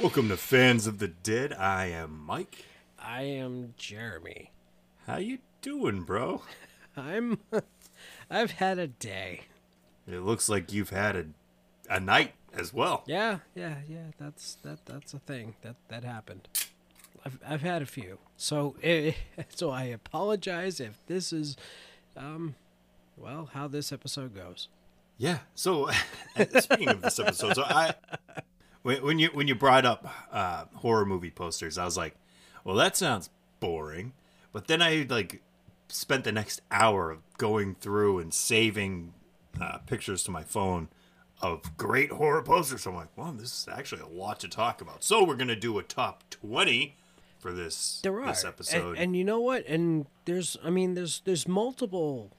Welcome to Fans of the Dead. I am Mike. I am Jeremy. How you doing, bro? I'm I've had a day. It looks like you've had a a night as well. Yeah, yeah, yeah, that's that that's a thing. That that happened. I've I've had a few. So eh, so I apologize if this is um well, how this episode goes. Yeah. So, speaking of this episode, so I when, when you when you brought up uh, horror movie posters, I was like, well, that sounds boring. But then I like spent the next hour of going through and saving uh, pictures to my phone of great horror posters. So I'm like, well, this is actually a lot to talk about. So we're gonna do a top twenty for this There are. this And- episode. And, you know what? And there's I mean there's there's multiple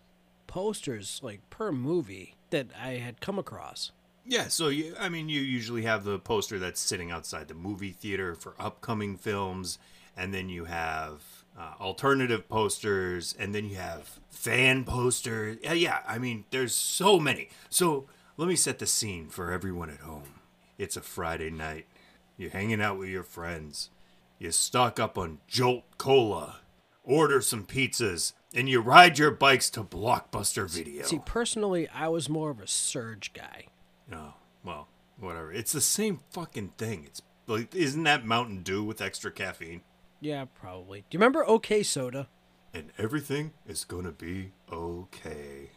posters like per movie that I had come across. Yeah, so you, I mean, you usually have the poster that's sitting outside the movie theater for upcoming films, and then you have uh, alternative posters, and then you have fan posters. Yeah, yeah, I mean, there's so many. So let me set the scene for everyone at home. It's a Friday night. You're hanging out with your friends. You stock up on Jolt Cola, order some pizzas, and you ride your bikes to Blockbuster Video. See, personally, I was more of a Surge guy. Oh, well, whatever. It's the same fucking thing. It's like, isn't that Mountain Dew with extra caffeine? Yeah, probably. Do you remember OK Soda? And everything is gonna be okay.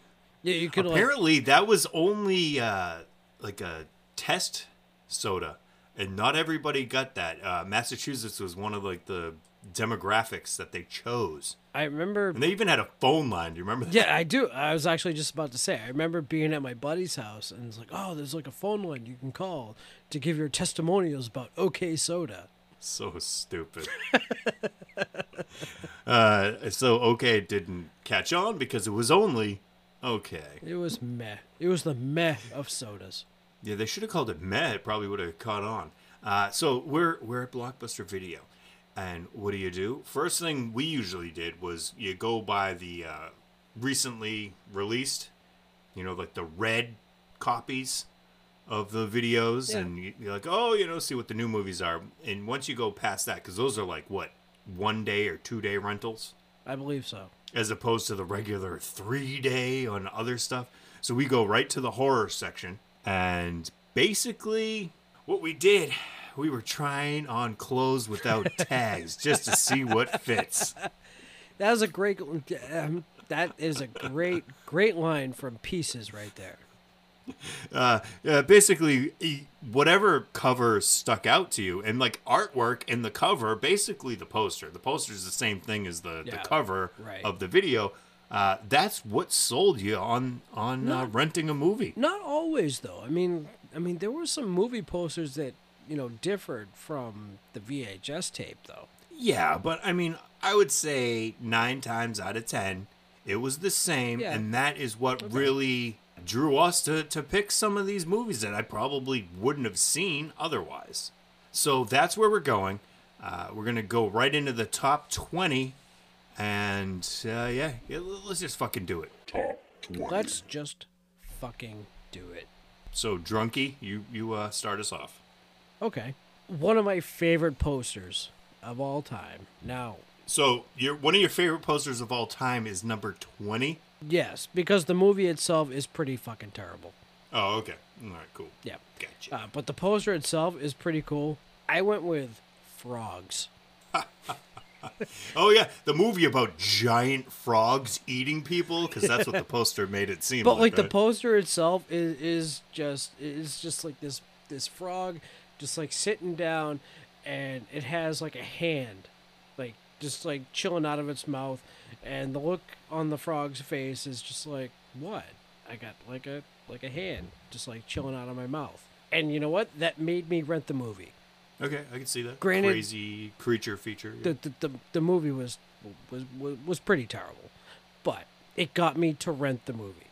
Yeah, you could like Apparently, that was only uh, like a test soda, and not everybody got that. Uh, Massachusetts was one of like the demographics that they chose, I remember and they even had a phone line. Do you remember that? Yeah, I do. I was actually just about to say. I remember being at my buddy's house and it's like, "Oh, there's like a phone line you can call to give your testimonials about OK Soda." So stupid. uh, so okay didn't catch on because it was only okay. It was meh. It was the meh of sodas. Yeah, they should have called it Meh. It probably would have caught on. Uh, so we're we're at Blockbuster Video, and what do you do? First thing we usually did was you go by the uh, recently released, you know, like the red copies of the videos, Yeah. and you- you're like, oh, you know, see what the new movies are. And once you go past that, because those are like what one day or two day rentals I believe so. as opposed to the regular three day on other stuff. So we go right to the horror section, and basically, what we did, we were trying on clothes without tags just to see what fits. That was a great. Um, that is a great, great line from Pieces right there. Uh, uh, basically, whatever cover stuck out to you, and like artwork in the cover, basically the poster. The poster is the same thing as the, Yeah, the cover right. of the video. Uh, that's what sold you on on uh, Not- renting a movie. Not always though. I mean, I mean, there were some movie posters that you know differed from the VHS tape though. Yeah, but I mean, I would say nine times out of ten, it was the same, Yeah. and that is what really drew us to, to pick some of these movies that I probably wouldn't have seen otherwise. So that's where we're going. Uh, we're gonna go right into the top twenty, and uh, yeah, yeah, let's just fucking do it. Top 20. Let's just fucking do it. So, drunky, you you uh, start us off. Okay. One of my favorite posters of all time. Now, So, your one of your favorite posters of all time is number twenty. yes, because the movie itself is pretty fucking terrible. Oh, okay. All right, cool. Yeah. Gotcha. Uh, but the poster itself is pretty cool. I went with frogs. Oh yeah, the movie about giant frogs eating people because that's what the poster made it seem. But like, like the right? poster itself is is just is just like this this frog just like sitting down and it has like a hand like just like chilling out of its mouth and the look on the frog's face is just like what I got like a like a hand just like chilling out of my mouth. And you know what? That made me rent the movie. Okay, I can see that. Granted- Crazy creature feature. yeah. the, the, the, the movie was, was was was pretty terrible, but it got me to rent the movie.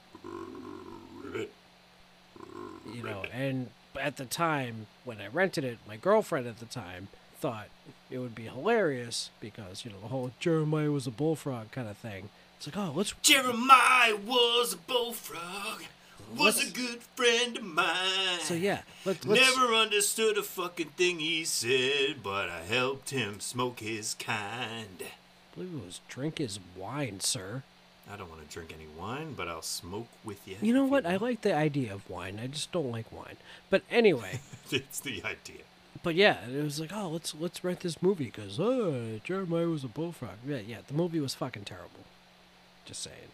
You know, and at the time when I rented it, my girlfriend at the time thought it would be hilarious because you know the whole Jeremiah was a bullfrog kind of thing. It's like, oh, let's Jeremiah was a bullfrog. Was a Let's- good friend of mine. so yeah, let, let's Never understood a fucking thing he said, but I helped him smoke his kind. I believe it was drink his wine, sir. I don't want to drink any wine, but I'll smoke with you. You know what? I like the idea of wine. I just don't like wine. But anyway. it's the idea. But yeah, it was like, oh, let's let's rent this movie because oh, Jeremiah was a bullfrog. Yeah, yeah, the movie was fucking terrible. Just saying.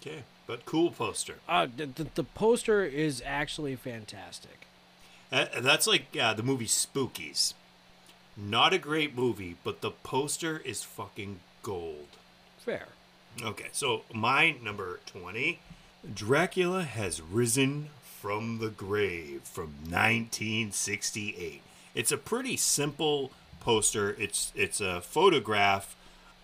Okay, but cool poster. Uh, the, the, the poster is actually fantastic. Uh, that's like uh, the movie Spookies. Not a great movie, but the poster is fucking gold. Fair. Okay, so my number 20 Dracula has risen from the grave from 1968. It's a pretty simple poster. It's it's a photograph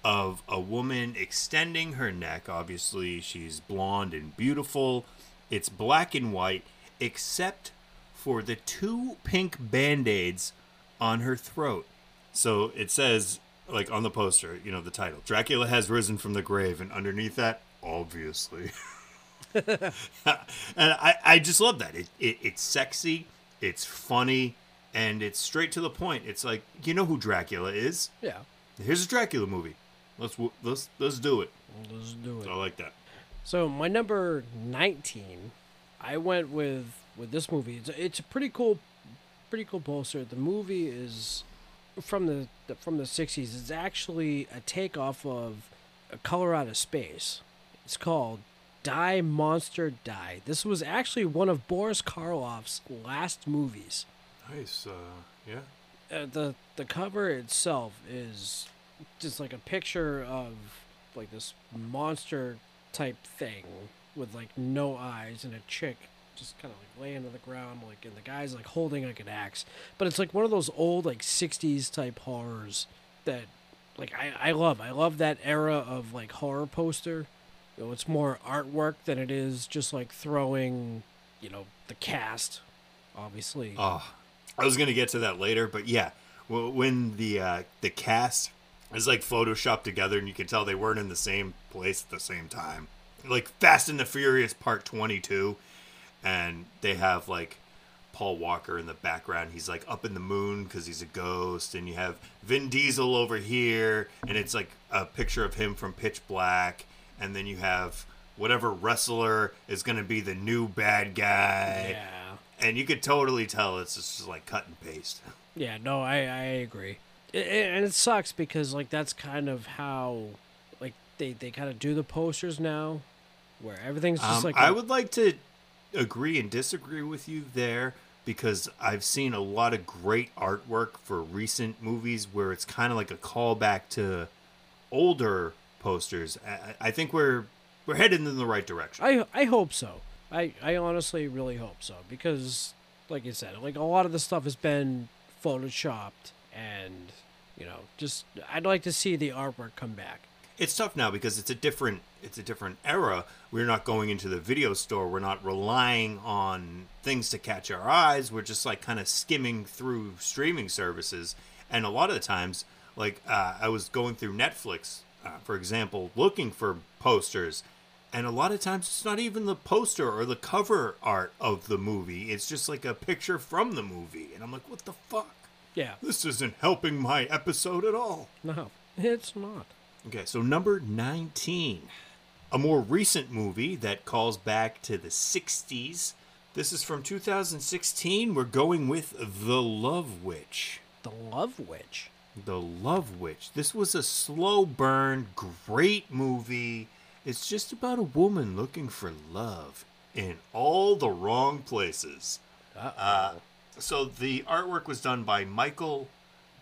of a woman extending her neck. Obviously, she's blonde and beautiful. It's black and white except for the two pink band-aids on her throat. So it says, like on the poster, you know, the title Dracula has risen from the grave, and underneath that, obviously. and I, I just love that. It, it It's sexy, it's funny, and it's straight to the point. It's like, you know who Dracula is? Yeah. Here's a Dracula movie. Let's let's let's do it. Let's do it. I like that. So my number nineteen, I went with with this movie. It's a, it's a pretty cool, pretty cool poster. The movie is from the, the from the sixties. It's actually a takeoff of a Color Out of Space. It's called Die Monster Die. This was actually one of Boris Karloff's last movies. Nice. Uh, yeah. Uh, the the cover itself is just like a picture of like this monster type thing with like no eyes and a chick just kind of like laying on the ground like and the guy's like holding like an axe. But it's like one of those old like 60s type horrors that like I, I love. I love that era of like horror poster. You know, it's more artwork than it is just like throwing you know the cast obviously. Oh, I was gonna get to that later, but yeah, when the uh, the cast is like photoshopped together, and you can tell they weren't in the same place at the same time, like Fast and the Furious Part Twenty Two, and they have like Paul Walker in the background. He's like up in the moon because he's a ghost, and you have Vin Diesel over here, and it's like a picture of him from Pitch Black, and then you have whatever wrestler is gonna be the new bad guy yeah and you could totally tell it's just like cut and paste. Yeah, no, I I agree, I- I- and it sucks because like that's kind of how like they they kind of do the posters now, where everything's just Um, like I a- would like to agree and disagree with you there because I've seen a lot of great artwork for recent movies where it's kind of like a callback to older posters. I, think we're we're headed in the right direction. I I hope so. I I honestly really hope so because like you said, like a lot of the stuff has been photoshopped and you know just I'd like to see the artwork come back. It's tough now because it's a different it's a different era. We're not going into the video store. We're not relying on things to catch our eyes. We're just like kind of skimming through streaming services. And a lot of the times like uh, i was going through netflix uh, for example looking for posters. And a lot of times it's not even the poster or the cover art of the movie. It's just like a picture from the movie. And i'm like what the fuck? Yeah, this isn't helping my episode at all. No, it's not. Okay, so number 19. A more recent movie that calls back to the 60s. This is from 2016. We're going with The Love Witch. The Love Witch. The Love Witch. This was a slow burn, great movie. It's just about a woman looking for love in all the wrong places. Uh-oh. Uh, so the artwork was done by Michael.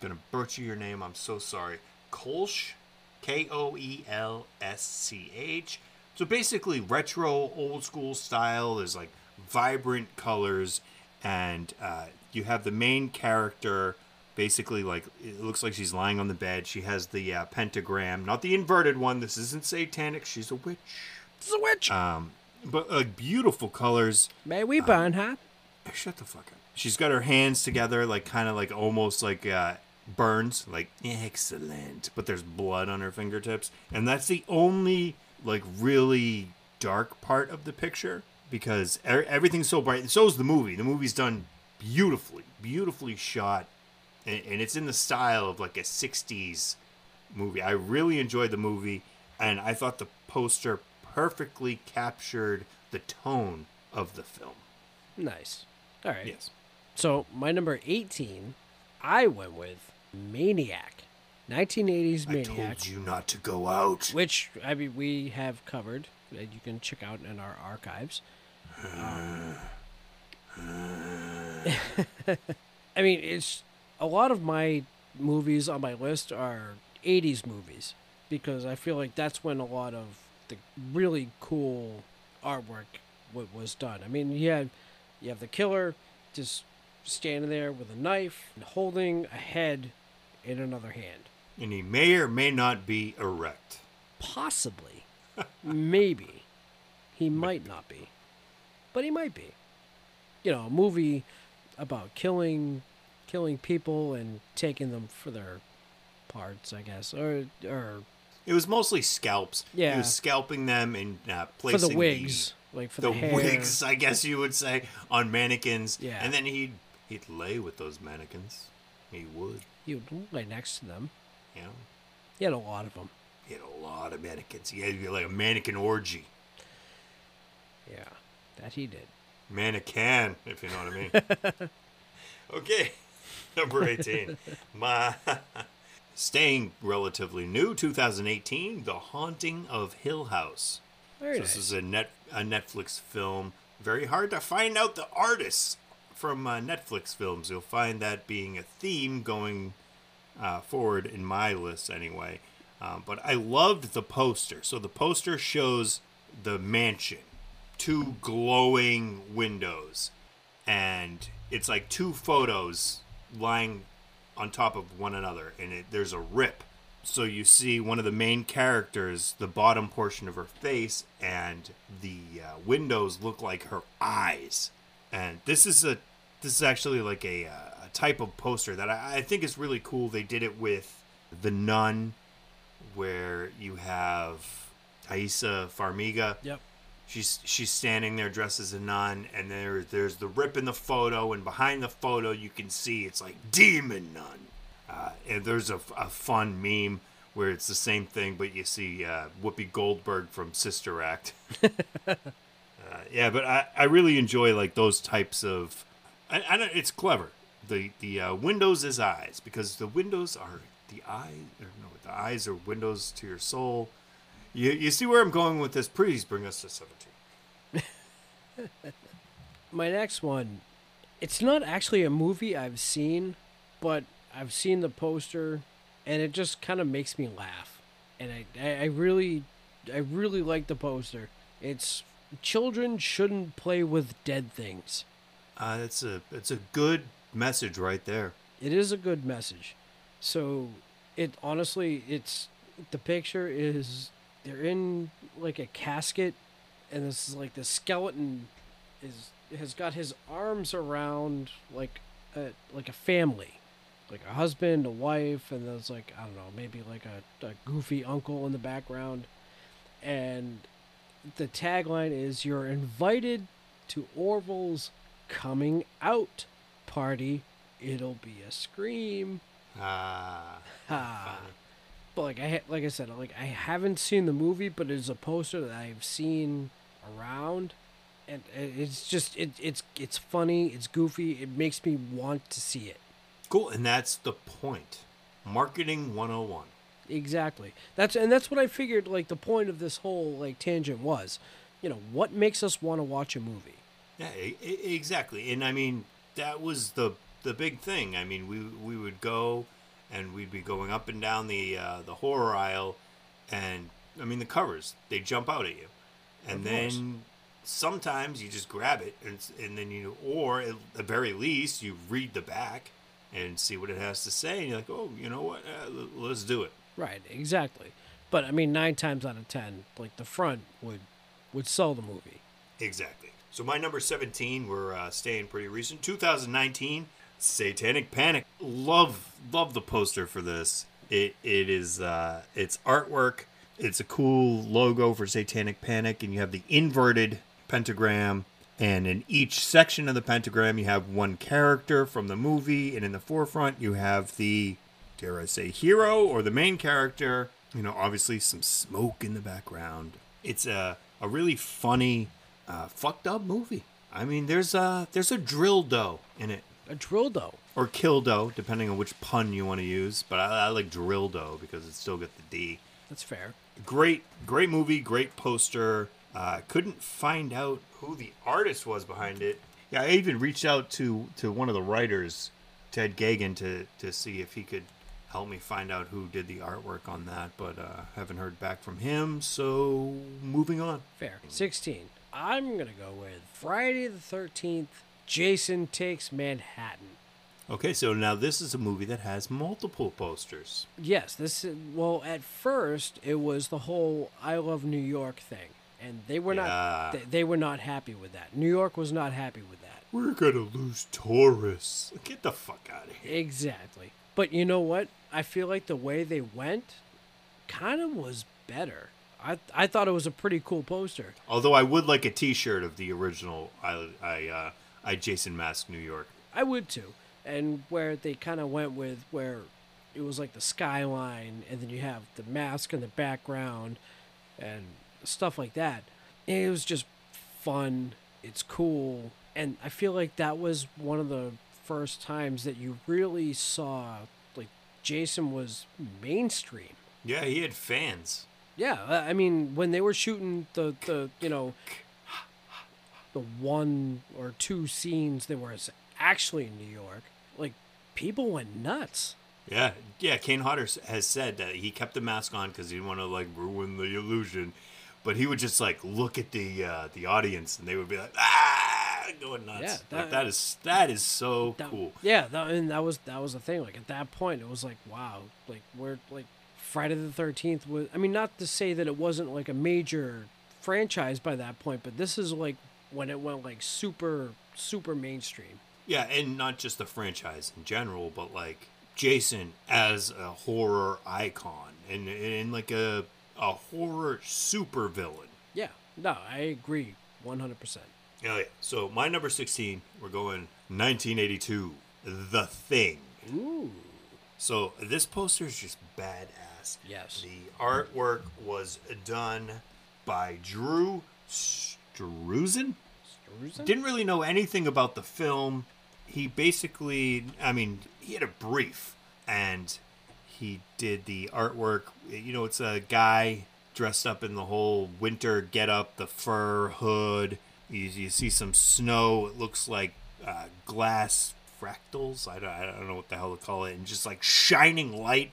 I'm gonna butcher your name. I'm so sorry. Koelsch, K O E L S C H. So basically, retro, old school style. There's like vibrant colors, and uh, you have the main character basically like it looks like she's lying on the bed. She has the uh, pentagram, not the inverted one. This isn't satanic. She's a witch. It's a witch. Um, but like beautiful colors. May we burn her? Eh, Shut the fuck up. She's got her hands together, like kind of like almost like uh, burns, like excellent. But there's blood on her fingertips, and that's the only like really dark part of the picture because er- everything's so bright. and So is the movie. The movie's done beautifully, beautifully shot, and, and it's in the style of like a '60s movie. I really enjoyed the movie, and I thought the poster perfectly captured the tone of the film. Nice. All right. Yes. So my number 18, I went with Maniac. 1980s I Maniac. told you not to go out. which I mean we have covered that you can check out in our archives. Um, I mean, it's a lot of my movies on my list are 80s movies because I feel like that's when a lot of the really cool artwork wa- was done. I mean, you have you have the killer just standing there with a knife and holding a head in another hand. And he may or may not be erect. Possibly. Maybe. He might not be. But he might be. You know, a movie about killing killing people and taking them for their parts, I guess. Or or It was mostly scalps. Yeah. He was scalping them and uh, for placing the wigs. like for the, the, wigs, I guess you would say, on mannequins. Yeah. And then he'd he'd lay with those mannequins. He would. He lay next to them. You know. He had a lot of them. He had a lot of mannequins. He had like a mannequin orgy. Yeah. That he did. Mannequin, if you know what I mean. okay, number 18. My staying relatively new, 2018, The Haunting of Hill House. Very So nice. This is a net a Netflix film. Very hard to find out the artists from uh, Netflix films. You'll find that being a theme going uh, forward in my list anyway. Um, but I loved the poster. So the poster shows the mansion, two glowing windows, and it's like two photos lying on top of one another, and it, there's a rip. So you see one of the main characters, the bottom portion of her face, and the uh, windows look like her eyes. And this is a this is actually like a, uh, a type of poster that I, I think is really cool. They did it with the Nun, where you have Taissa Farmiga. Yep. She's she's standing there dressed as a nun, and there there's the rip in the photo, and behind the photo you can see it's like demon nun. Uh, and there's a, a fun meme where it's the same thing, but you see uh, Whoopi Goldberg from Sister Act. uh, yeah, but I, I really enjoy like those types of. I, I don't, it's clever. The the uh, windows is eyes because the windows are the eye no the eyes are windows to your soul. You you see where I'm going with this? Please bring us to seventeen. my next one it's not actually a movie i've seen but i've seen the poster and it just kind of makes me laugh and I, I i really i really like the poster it's children shouldn't play with dead things Uh, it's a it's a good message right there. it is a good message. So it honestly it's the picture is they're in like a casket and this is like the skeleton is has got his arms around like a like a family. Like a husband a wife and there's like i don't know maybe like a, a goofy uncle in the background. And the tagline is you're invited to orville's coming out party it'll be a scream Ah, Ah. But like I like I said, like I haven't seen the movie, but it's a poster that I've seen around, and it's just it, it's it's funny, it's goofy, it makes me want to see it. cool. And that's the point. Marketing 101. Exactly. That's and that's what I figured. Like the point of this whole like tangent was, you know, what makes us want to watch a movie. Yeah, exactly. And I mean, that was the the big thing. I mean, we we would go and we'd be going up and down the uh, the horror aisle, and I mean the covers they jump out at you, and then sometimes you just grab it and, and then you or at the very least you read the back and see what it has to say and you're like oh you know what uh, l- let's do it Right, exactly. But I mean, nine times out of ten, like the front would would sell the movie. exactly so my number 17 we're uh, staying pretty recent. 2019 satanic panic. Love love the poster for this. It it is uh it's artwork. It's a cool logo for satanic panic and you have the inverted pentagram and in each section of the pentagram you have one character from the movie and in the forefront you have the dare i say hero or the main character. You know obviously some smoke in the background. It's a, a really funny uh, fucked up movie i mean there's a there's a drill dough in it A drill dough. or kill dough depending on which pun you want to use but i, I like drill dough because it still got the d That's fair. great great movie great poster uh, couldn't find out who the artist was behind it yeah i even reached out to to one of the writers Ted Geoghegan to to see if he could help me find out who did the artwork on that but uh, haven't heard back from him so moving on Fair. Sixteen. I'm gonna go with Friday the Thirteenth. Jason takes Manhattan. okay so now this is a movie that has multiple posters Yes, this is, well at first it was the whole I love New York thing. And they were Yeah. not they, they were not happy with that. New York was not happy with that. we're gonna lose tourists get the fuck out of here Exactly. But you know what? I feel like the way they went kind of was better. I I thought it was a pretty cool poster. although i would like a t-shirt of the original i i uh i jason mask new york I would too. And where they kind of went with where it was like the skyline and then you have the mask in the background and stuff like that. It was just fun. It's cool. And I feel like that was one of the first times that you really saw like Jason was mainstream. Yeah, he had fans. Yeah, I mean, when they were shooting the, the you know, the one or two scenes that were actually in New York, like, people went nuts. Yeah, yeah. Kane Hodder has said that he kept the mask on because he didn't want to like ruin the illusion, but he would just like look at the uh, the audience and they would be like ah, going nuts. Yeah, Like, that- that is that is so That, cool. Yeah, that, and that was that was the thing. Like at that point, it was like, wow, like we're like Friday the Thirteenth was. I mean, not to say that it wasn't like a major franchise by that point, but this is like when it went like super super mainstream. Yeah, and not just the franchise in general, but like Jason as a horror icon and and like a a horror super villain. Yeah, no, I agree, one hundred percent. Oh yeah. So my number sixteen, we're going 1982, The Thing. Ooh, So this poster is just badass. Yes. The artwork was done by Drew Struzan. Struzan? Didn't really know anything about the film. He basically, I mean, he had a brief and he did the artwork. You know, it's a guy dressed up in the whole winter get up, the fur hood. You, you see some snow. It looks like uh, glass fractals. I don't, I don't know what the hell to call it. And just like shining light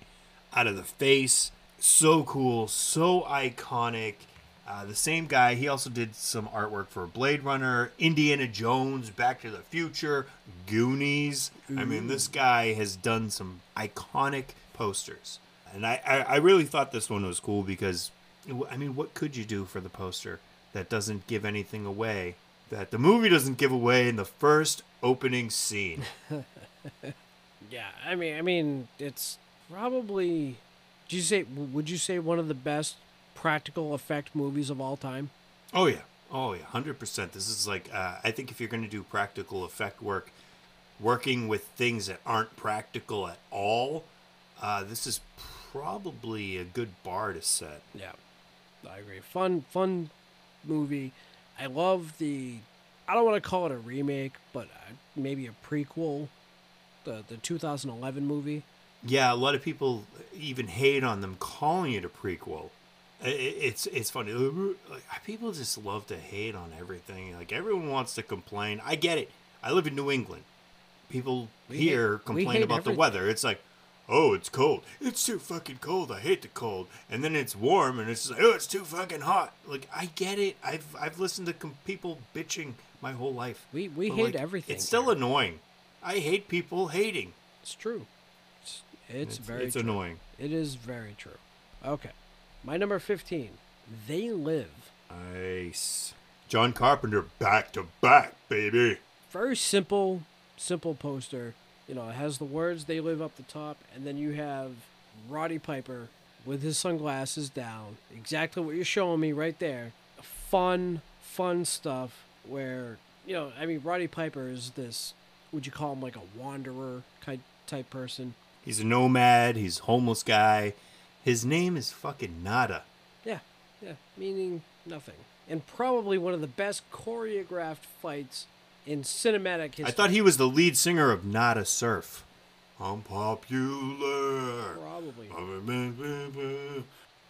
out of the face. So cool, so iconic. Uh, the same guy, he also did some artwork for Blade Runner, Indiana Jones, Back to the Future, Goonies. I mean, this guy has done some iconic posters. And I, I, I really thought this one was cool because, I mean, what could you do for the poster that doesn't give anything away? That the movie doesn't give away in the first opening scene. yeah. I mean, I mean, it's probably. Do you say? Would you say one of the best practical effect movies of all time? Oh yeah, oh yeah, hundred percent. This is like uh, I think if you're going to do practical effect work, working with things that aren't practical at all, uh, this is probably a good bar to set. Yeah, I agree. Fun, fun movie. I love the. I don't want to call it a remake, but uh, maybe a prequel. The the 2011 movie. Yeah, a lot of people even hate on them calling it a prequel. It's it's funny. People just love to hate on everything. Like everyone wants to complain. I get it. I live in New England. People We here hate- complain about the weather. It's like, oh, it's cold. It's too fucking cold. I hate the cold. And then it's warm, and it's like, oh, it's too fucking hot. Like I get it. I've I've listened to com- people bitching my whole life. We- we But, hate like, everything It's still here. annoying. I hate people hating. It's true. It's, it's, very it's true. annoying. It is very true. Okay. My number 15. They live. Nice. John Carpenter back to back, baby. Very simple, simple poster. You know, it has the words they live up the top, and then you have Roddy Piper with his sunglasses down. Exactly what you're showing me right there. Fun, fun stuff where, you know, I mean, Roddy Piper is this, would you call him like a wanderer kind type person? He's a nomad. He's a homeless guy. His name is fucking Nada. Yeah, yeah, meaning nothing. And probably one of the best choreographed fights in cinematic history. I thought he was the lead singer of Nada Surf. I'm popular. Probably. Probably.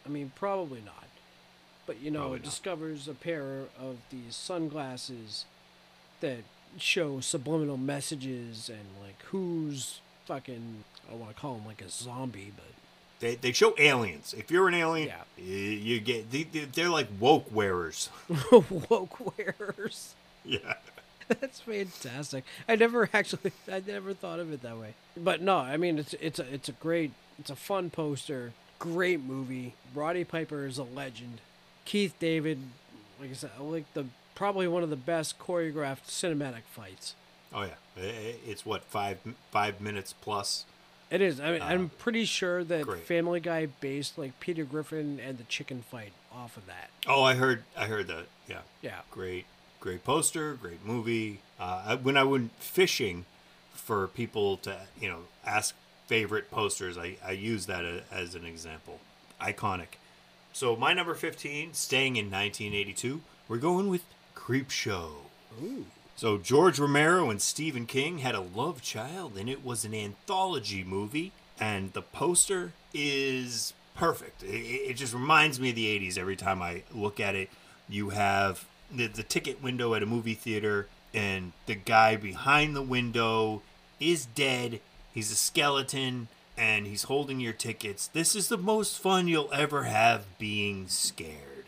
I mean, probably not. But you know, Probably it not. discovers a pair of these sunglasses that show subliminal messages and like who's fucking. I don't want to call him like a zombie, but They, they show aliens. If you're an alien, Yeah. you, get they, they- they're like woke wearers. woke wearers. yeah. That's fantastic. I never actually, I never thought of it that way. But no, I mean, it's it's a it's a great, it's a fun poster. Great movie. Roddy Piper is a legend. Keith David, like I said, like the probably one of the best choreographed cinematic fights. Oh yeah. It's what five five minutes plus. It is. I mean, I'm pretty sure that great. Family Guy based like Peter Griffin and the chicken fight off of that. Oh, I heard I heard that. Yeah. Yeah. Great, great poster, great movie. Uh, I, when I went fishing for people to, you know, ask favorite posters, I, I use that a, as an example. Iconic. So my number 15, staying in 1982, we're going with Creepshow. So George Romero and Stephen King had a love child, and it was an anthology movie. And the poster is perfect. It, it just reminds me of the '80s every time I look at it. You have the, the ticket window at a movie theater, and the guy behind the window is dead. He's a skeleton, and he's holding your tickets. This is the most fun you'll ever have being scared.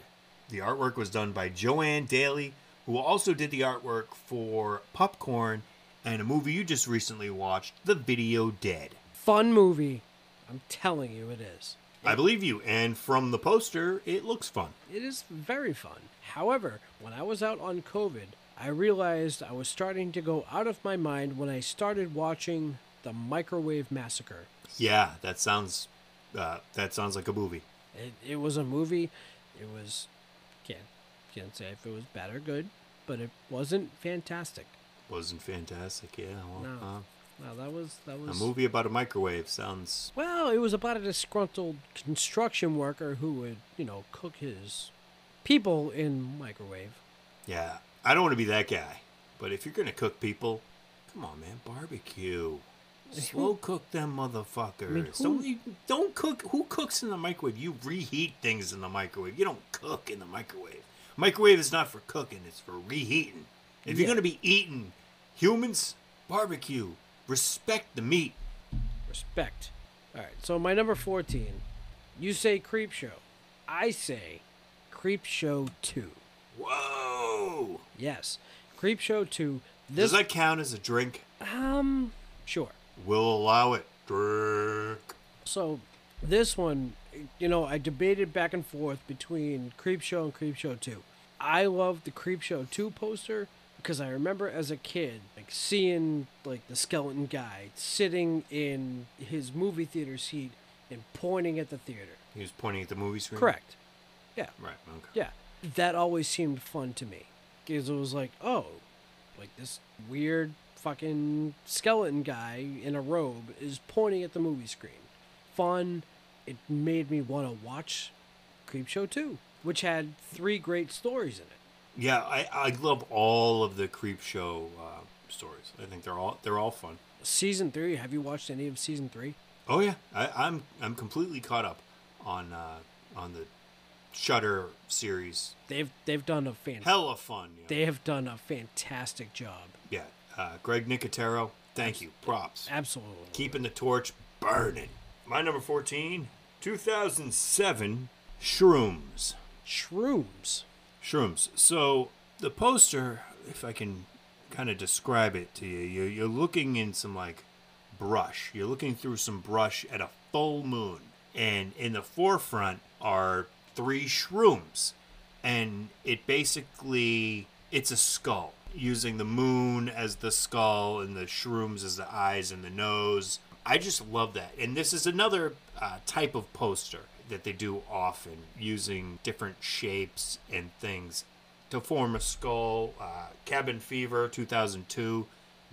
The artwork was done by Joann Daley, who also did the artwork for Popcorn and a movie you just recently watched, The Video Dead. Fun movie. I'm telling you, it is. I believe you, and from the poster, it looks fun. It is very fun. However, when I was out on COVID, I realized I was starting to go out of my mind when I started watching the Microwave Massacre. Yeah, that sounds uh, that sounds like a movie. It, it was a movie. It was can't can't say if it was bad or good, but it wasn't fantastic. Wasn't fantastic, yeah. Well, No. uh, No, that was that was a movie about a microwave sounds. Well, it was about a disgruntled construction worker who would, you know, cook his people in microwave. Yeah, I don't want to be that guy, but if you're gonna cook people, come on, man, barbecue. Slow cook them motherfuckers. who- don't you, don't cook. Who cooks in the microwave? You reheat things in the microwave. You don't cook in the microwave. Microwave is not for cooking. It's for reheating. If you're gonna be eating humans, barbecue. Respect the meat. Respect. All right. So my number 14. You say Creepshow. I say Creepshow 2. Whoa! Yes. Creepshow 2. Does that count as a drink? um sure. We'll allow it. Drink. So this one, you know, I debated back and forth between Creepshow and Creepshow 2. I love the Creepshow 2 poster because I remember as a kid like seeing like the skeleton guy sitting in his movie theater seat and pointing at the theater. He was pointing at the movie screen. Correct. Yeah. Right. Okay. Yeah. That always seemed fun to me. Because it was like, oh, like this weird fucking skeleton guy in a robe is pointing at the movie screen. Fun. It made me want to watch Creepshow 2, which had three great stories in it. Yeah, I, I love all of the creep show uh, stories. I think they're all they're all fun. Season 3, have you watched any of season 3? Oh yeah, I, I'm I'm completely caught up on uh, on the Shutter series. They've they've done a fan- Hella fun. You know? they have done a fantastic job. yeah, uh, Greg Nicotero, thank you, props. Absolutely. Keeping the torch burning. My number 14, 2007, Shrooms. Shrooms. Shrooms. So the poster, if I can kind of describe it to you, you're, you're looking in some like brush. You're looking through some brush at a full moon, and in the forefront are three shrooms, and it basically it's a skull using the moon as the skull and the shrooms as the eyes and the nose. I just love that, and this is another uh, type of poster that they do often using different shapes and things to form a skull. Uh, Cabin Fever 2002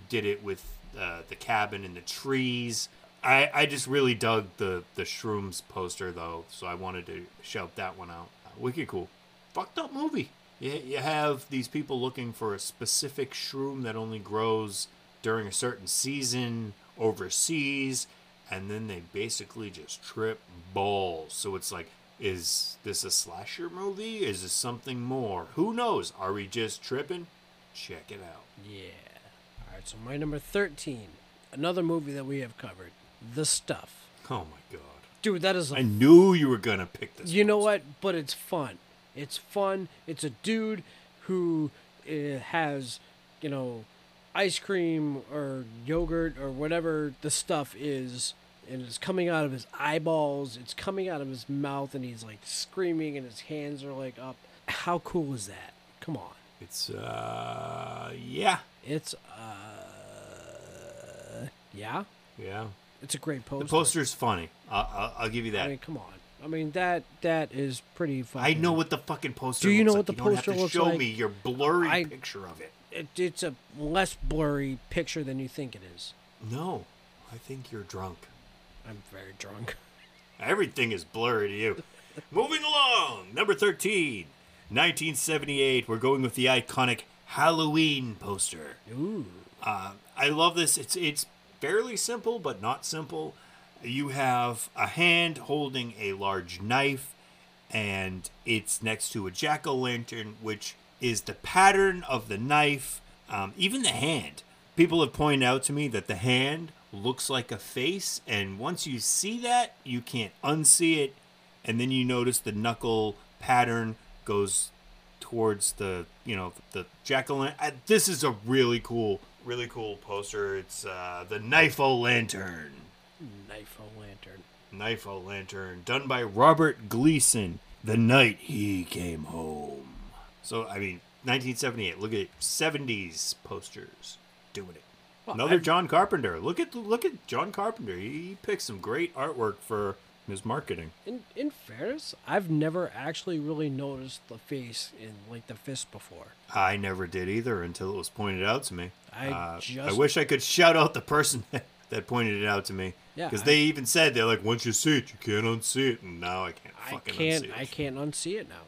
did it with uh, the cabin and the trees. I, I just really dug the, the Shrooms poster though, so I wanted to shout that one out. Uh, wicked cool. Fucked up movie. You, you have these people looking for a specific shroom that only grows during a certain season overseas, and then they basically just trip balls. So it's like, is this a slasher movie? Is this something more? Who knows? Are we just tripping? Check it out. Yeah. All right, so my number 13, another movie that we have covered, The Stuff. Oh my god. Dude, that is a I knew you were gonna pick this. You know what? But it's fun. It's fun. It's a dude who uh, has, you know, ice cream or yogurt or whatever the stuff is, and it's coming out of his eyeballs. It's coming out of his mouth, and he's like screaming, and his hands are like up. How cool is that? Come on. It's uh yeah. It's uh yeah. Yeah. It's a great poster. The poster's funny. I'll, I'll, I'll give you that. I mean, come on. I mean that that is pretty fun. I know what the fucking poster. Do you know looks what like. the you poster don't have looks show like? me your blurry I- picture of it. It, it's a less blurry picture than you think it is. No, I think you're drunk. I'm very drunk. Everything is blurry to you. Moving along, number 13, 1978. We're going with the iconic Halloween poster. Ooh. Uh, I love this. It's it's fairly simple, but not simple. You have a hand holding a large knife, and it's next to a jack o' lantern, which is the pattern of the knife. Um, even the hand. People have pointed out to me that the hand looks like a face, and once you see that, you can't unsee it. And then you notice the knuckle pattern goes towards the you know the jack o' lantern. This is a really cool, really cool poster. It's uh, the knife o' lantern. Knife o' lantern. Knife o' lantern, done by Robert Gleason. The night he came home. So I mean, 1978. Look at it. 70s posters doing it. Well, Another I've- John Carpenter. Look at look at John Carpenter. He, picked some great artwork for his marketing. In in fairness, I've never actually really noticed the face in like the fist before. I never did either until it was pointed out to me. I Uh, I wish I could shout out the person that, pointed it out to me. Yeah, Because they even said they're like, once you see it, you can't unsee it, and now I can't I can't unsee it. I can't unsee it now.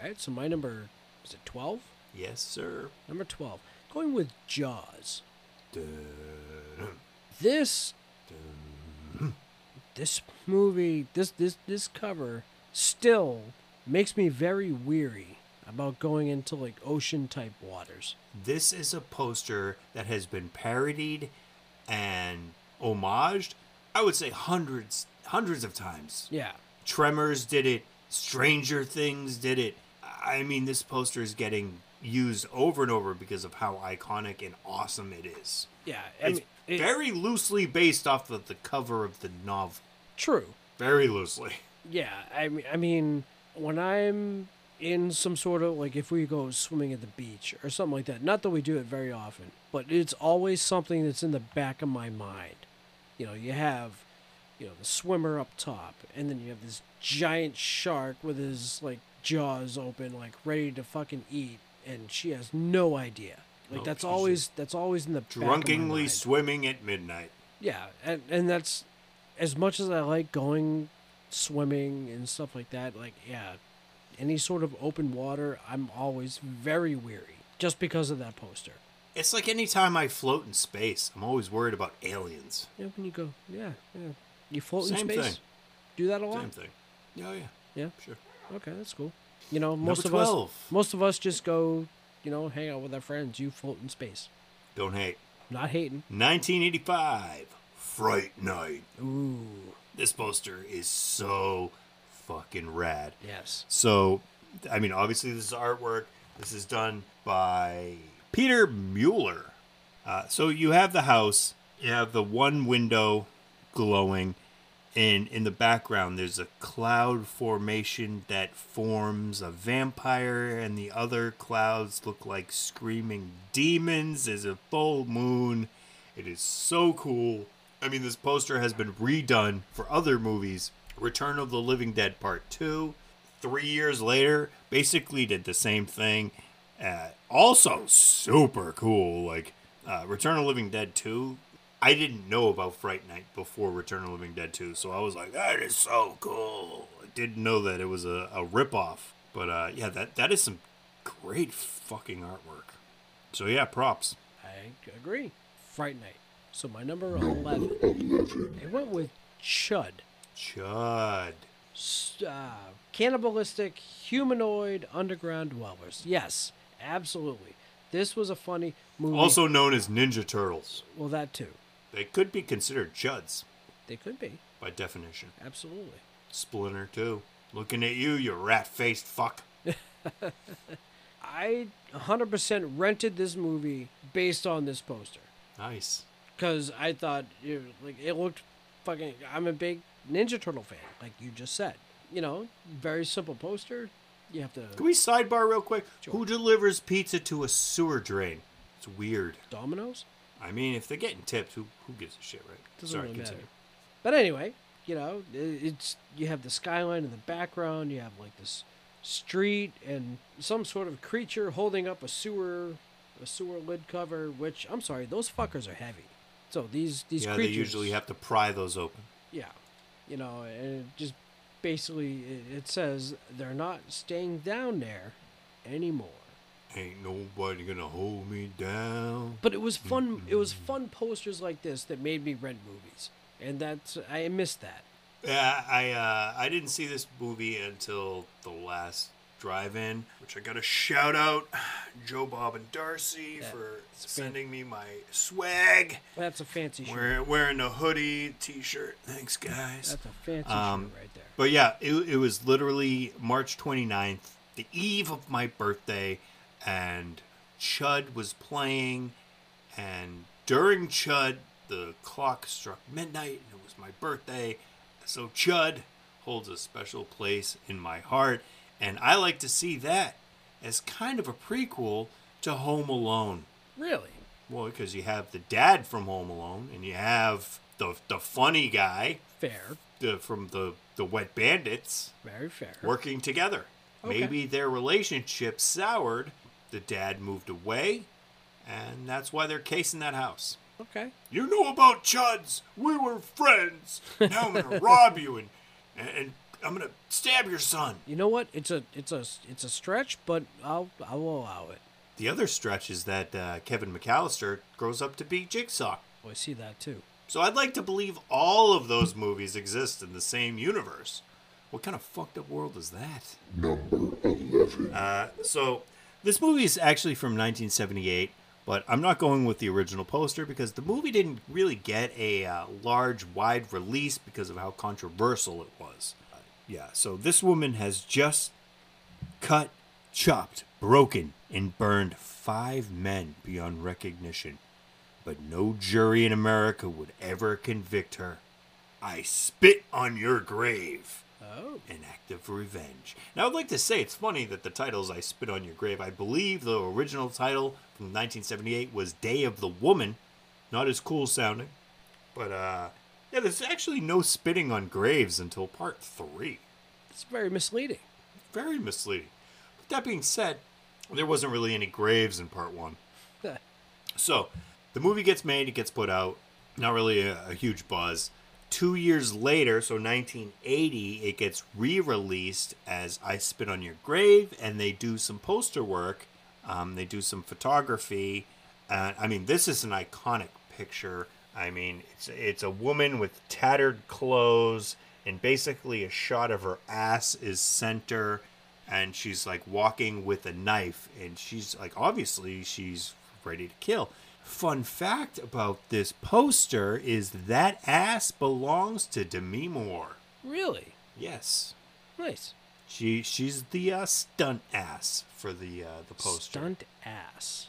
All right. So my number is it twelve? Yes, sir. Number twelve. Going with Jaws. Dun, This this movie this this this cover still makes me very weary about going into like ocean type waters. This is a poster that has been parodied and homaged, I would say hundreds, hundreds of times. Yeah. Tremors did it. Stranger Things did it. I mean, this poster is getting used over and over because of how iconic and awesome it is. Yeah. I It's mean, it- very loosely based off of the cover of the novel. true. Very loosely. Yeah, I mean, I mean, when I'm in some sort of like if we go swimming at the beach or something like that. Not that we do it very often, but it's always something that's in the back of my mind. You know, you have, you know, the swimmer up top, and then you have this giant shark with his like jaws open, like ready to fucking eat, and she has no idea. Like No, that's she's always that's always in the back of my Drunkenly mind. swimming at midnight. Yeah, and and that's as much as I like going swimming and stuff like that. Like, yeah, any sort of open water, I'm always very weary just because of that poster. It's like anytime I float in space, I'm always worried about aliens. Yeah, when you go, yeah, yeah, you float Same in space. thing. Do that a lot. Same thing. Oh, yeah. Yeah. Sure. Okay, that's cool. You know, most Number of 12. us, most of us just go, you know, hang out with our friends. You float in space. Don't hate. Not hating. 1985. Fright Night. Ooh, This poster is so fucking rad. Yes. So, I mean, obviously, this is artwork. This is done by Peter Mueller. Uh, so you have the house, you have the one window glowing, and in the background, there's a cloud formation that forms a vampire, and the other clouds look like screaming demons. There's a full moon. It is so cool. I mean, this poster has been redone for other movies. Return of the Living Dead Part 2, three years later, basically did the same thing. Uh, also, super cool. Like, uh, Return of the Living Dead 2, I didn't know about Fright Night before Return of the Living Dead 2, so I was like, that is so cool. I didn't know that it was a, a ripoff. But uh, yeah, that, that is some great fucking artwork. So yeah, props. I agree. Fright Night. So my number 11. It went with Chud. Chud. Uh, cannibalistic humanoid underground dwellers. Yes, absolutely. This was a funny movie. Also known as Ninja Turtles. well, that too. They could be considered Chuds They could be. by definition. Absolutely. Splinter, too. Looking at you, you rat faced fuck. I 100% rented this movie based on this poster Nice. because I thought you know, like it looked fucking. I'm a big Ninja Turtle fan, like you just said. You know, very simple poster. You have to Can we sidebar real quick? Sure. Who delivers pizza to a sewer drain? It's weird. Domino's. I mean, if they're getting tipped, who who gives a shit, right? Doesn't Sorry, really continue. matter. But anyway, you know, it's you have the skyline in the background. You have like this street and some sort of creature holding up a sewer, a sewer lid cover. Which I'm sorry, those fuckers are heavy. So these these Yeah, creatures they usually have to pry those open. Yeah, you know, and it just basically it, it says they're not staying down there anymore. Ain't nobody gonna hold me down. But it was fun. It was fun posters like this that made me rent movies, and that's I missed that. Yeah, I uh, I didn't see this movie until the last drive-in, which I got to shout out Joe Bob and Darcy for it's fan- sending me my swag. That's a fancy shirt. Wearing wearing a hoodie, t-shirt. Thanks, guys. That's a fancy Um, shirt right there. But yeah, it, it was literally March 29th, the eve of my birthday, and Chud was playing. And during Chud, the clock struck midnight, and it was my birthday. So Chud holds a special place in my heart, and I like to see that as kind of a prequel to Home Alone. Really? Well, because you have the dad from Home Alone, and you have the the funny guy Fair. the, from the the Wet Bandits Very fair. working together. Okay. Maybe their relationship soured. The dad moved away, and that's why they're casing that house. Okay. You know about Chuds? We were friends. Now I'm gonna rob you and, and and I'm gonna stab your son. You know what? It's a it's a it's a stretch, but I'll I will allow it. The other stretch is that uh, Kevin McAllister grows up to be Jigsaw. Oh, I see that too. So I'd like to believe all of those movies exist in the same universe. What kind of fucked up world is that? Number 11. Uh, so this movie is actually from 1978, but I'm not going with the original poster because the movie didn't really get a uh, large, wide release because of how controversial it was. Uh, yeah, so this woman has just cut, chopped, broken, and burned five men beyond recognition, but no jury in America would ever convict her. I spit on your grave Oh. an act of revenge. Now, I'd like to say it's funny that the title's I Spit on Your Grave. I believe the original title from 1978 was Day of the Woman. Not as cool sounding. But, uh, yeah, there's actually no spitting on graves until part three. It's very misleading. Very misleading. But that being said, there wasn't really any graves in part one. So, the movie gets made, it gets put out. Not really a, a huge buzz. Two years later, so 1980, it gets re released as I Spit on Your Grave, and they do some poster work. Um, they do some photography. Uh, I mean, this is an iconic picture. I mean, it's, it's a woman with tattered clothes, and basically a shot of her ass is center, and she's like walking with a knife, and she's like, obviously, she's ready to kill. Fun fact about this poster is that ass belongs to Demi Moore. Really? Yes. Nice. She she's the uh, stunt ass for the uh, the poster. Stunt ass.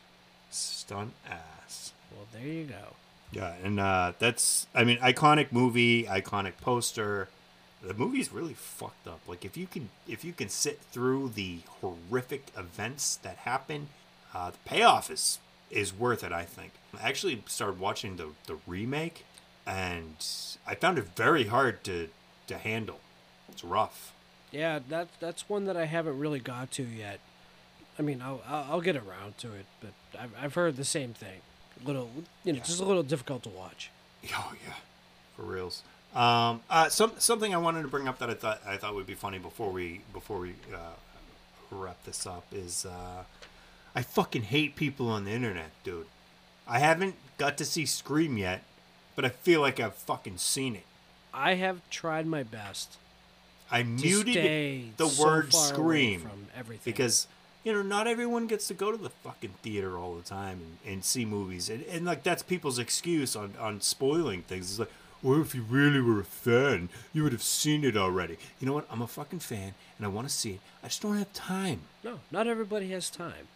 Stunt ass. Well, there you go. Yeah, and uh, that's I mean iconic movie, iconic poster. The movie's really fucked up. Like if you can if you can sit through the horrific events that happen, uh, the payoff is is worth it. I think. I actually started watching the the remake, and I found it very hard to to handle. It's rough. Yeah, that that's one that I haven't really got to yet. I mean, I'll I'll, get around to it, but I've I've heard the same thing. A little, you know, just a little difficult to watch. Oh yeah, for reals. Um, uh, some something I wanted to bring up that I thought I thought would be funny before we before we uh, wrap this up is uh, I fucking hate people on the internet, dude. I haven't got to see Scream yet, but I feel like I've fucking seen it. I have tried my best I to muted stay the so word Scream from everything. because you know not everyone gets to go to the fucking theater all the time and, and see movies. And, and like that's people's excuse on on spoiling things. It's like well if you really were a fan you would have seen it already. You know what? I'm a fucking fan and i want to see it. I just don't have time. No, not everybody has time.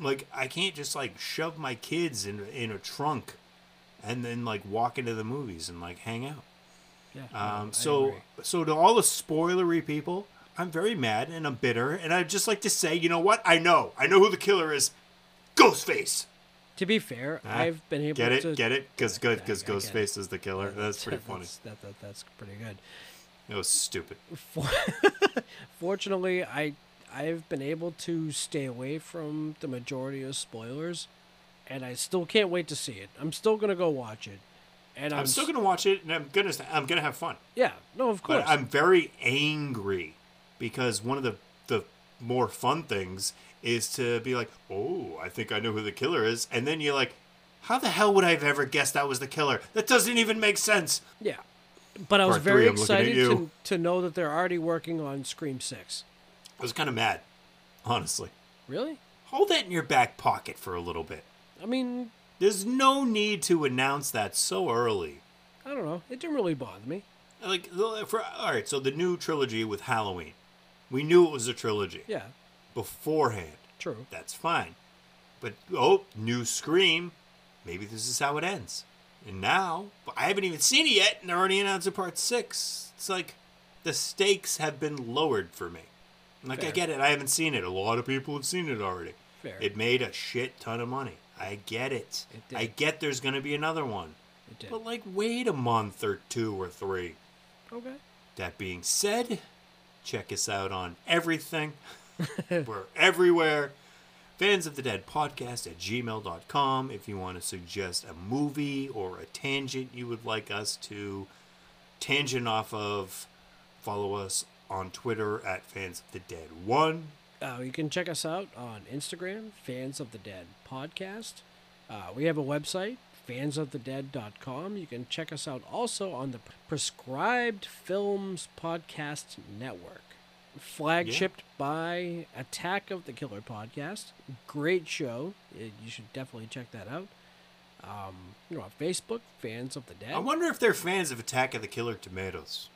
Like i can't just like shove my kids in in a trunk and then like walk into the movies and like hang out Yeah. no, um, so, so to all the spoilery people, I'm very mad and I'm bitter, and I'd just like to say, you know what? I know, I know who the killer is. Ghostface. to be fair, Ah, I've been able to Get it? to Get it? Because good, because I get it. Ghostface is the killer. That's pretty funny. That's, that, that, that's pretty good. It was stupid. For- Fortunately, I I've been able to stay away from the majority of spoilers, and I still can't wait to see it. I'm still gonna go watch it, and I'm, I'm still gonna watch it, and I'm gonna, I'm gonna have fun. yeah, no, of course. But I'm very angry because one of the the more fun things is to be like, oh, I think I know who the killer is, and then you're like, how the hell would I have ever guessed that was the killer? That doesn't even make sense. yeah, but I was Part very at excited to to know that they're already working on Scream Six. I was kind of mad, honestly. Really? Hold that in your back pocket for a little bit. I mean, There's no need to announce that so early. I don't know. It didn't really bother me. Like, for all right, so the new trilogy with Halloween, we knew it was a trilogy Yeah, beforehand. true. That's fine. But oh, new Scream, maybe this is how it ends. And now, I haven't even seen it yet, and they're already announcing part six. It's like the stakes have been lowered for me. Like I get it, I haven't seen it. A lot of people have seen it already. Fair. It made a shit ton of money. I get it. It did. I get there's gonna be another one. It did. But like wait a month or two or three. Okay. That being said, check us out on everything. We're everywhere. Fans of the Dead podcast at gmail.com. If you want to suggest a movie or a tangent you would like us to tangent off of, follow us on Twitter at Fans of the Dead 1. Uh, you can check us out on Instagram, Fans of the Dead Podcast. Uh, we have a website, fansofthedead.com. You can check us out also on the Prescribed Films Podcast Network. Flagshipped by Attack of the Killer Podcast. Great show. Uh, You should definitely check that out. Um, you know, on Facebook, Fans of the Dead. I wonder if they're fans of Attack of the Killer Tomatoes.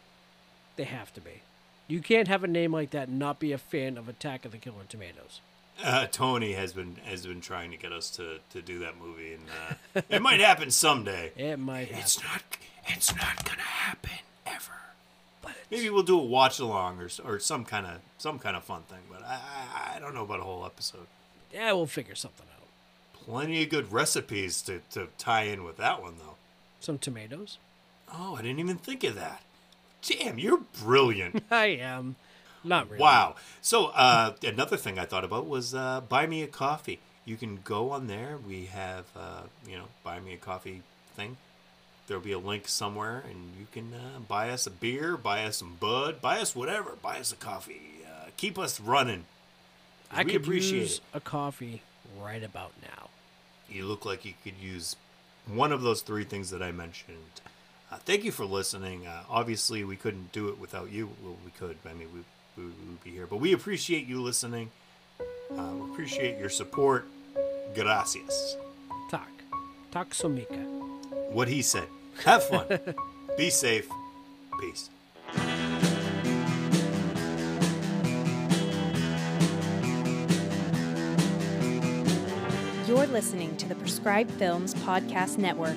They have to be. You can't have a name like that and not be a fan of Attack of the Killer Tomatoes. Uh, Tony has been has been trying to get us to, to do that movie, and uh, it might happen someday. It might happen. It's not. It's not gonna happen ever. but Maybe we'll do a watch along or or some kind of some kind of fun thing. But I, I I don't know about a whole episode. Yeah, we'll figure something out. Plenty of good recipes to, to tie in with that one though. Some tomatoes. Oh, I didn't even think of that. Damn, you're brilliant. I am. Not really. Wow. So uh, another thing I thought about was uh, buy me a coffee. You can go on there. We have uh, you know buy me a coffee thing. There'll be a link somewhere, and you can uh, buy us a beer, buy us some bud, buy us whatever, buy us a coffee. Uh, keep us running. I we could appreciate use it. a coffee right about now. You look like you could use one of those three things that I mentioned. Uh, thank you for listening. Uh, obviously, we couldn't do it without you. Well, we could. I mean, we, we, we would be here. But we appreciate you listening. Uh, we appreciate your support. Gracias. Talk. Taksomika. What he said. Have fun. Be safe. Peace. You're listening to the Prescribed Films Podcast Network,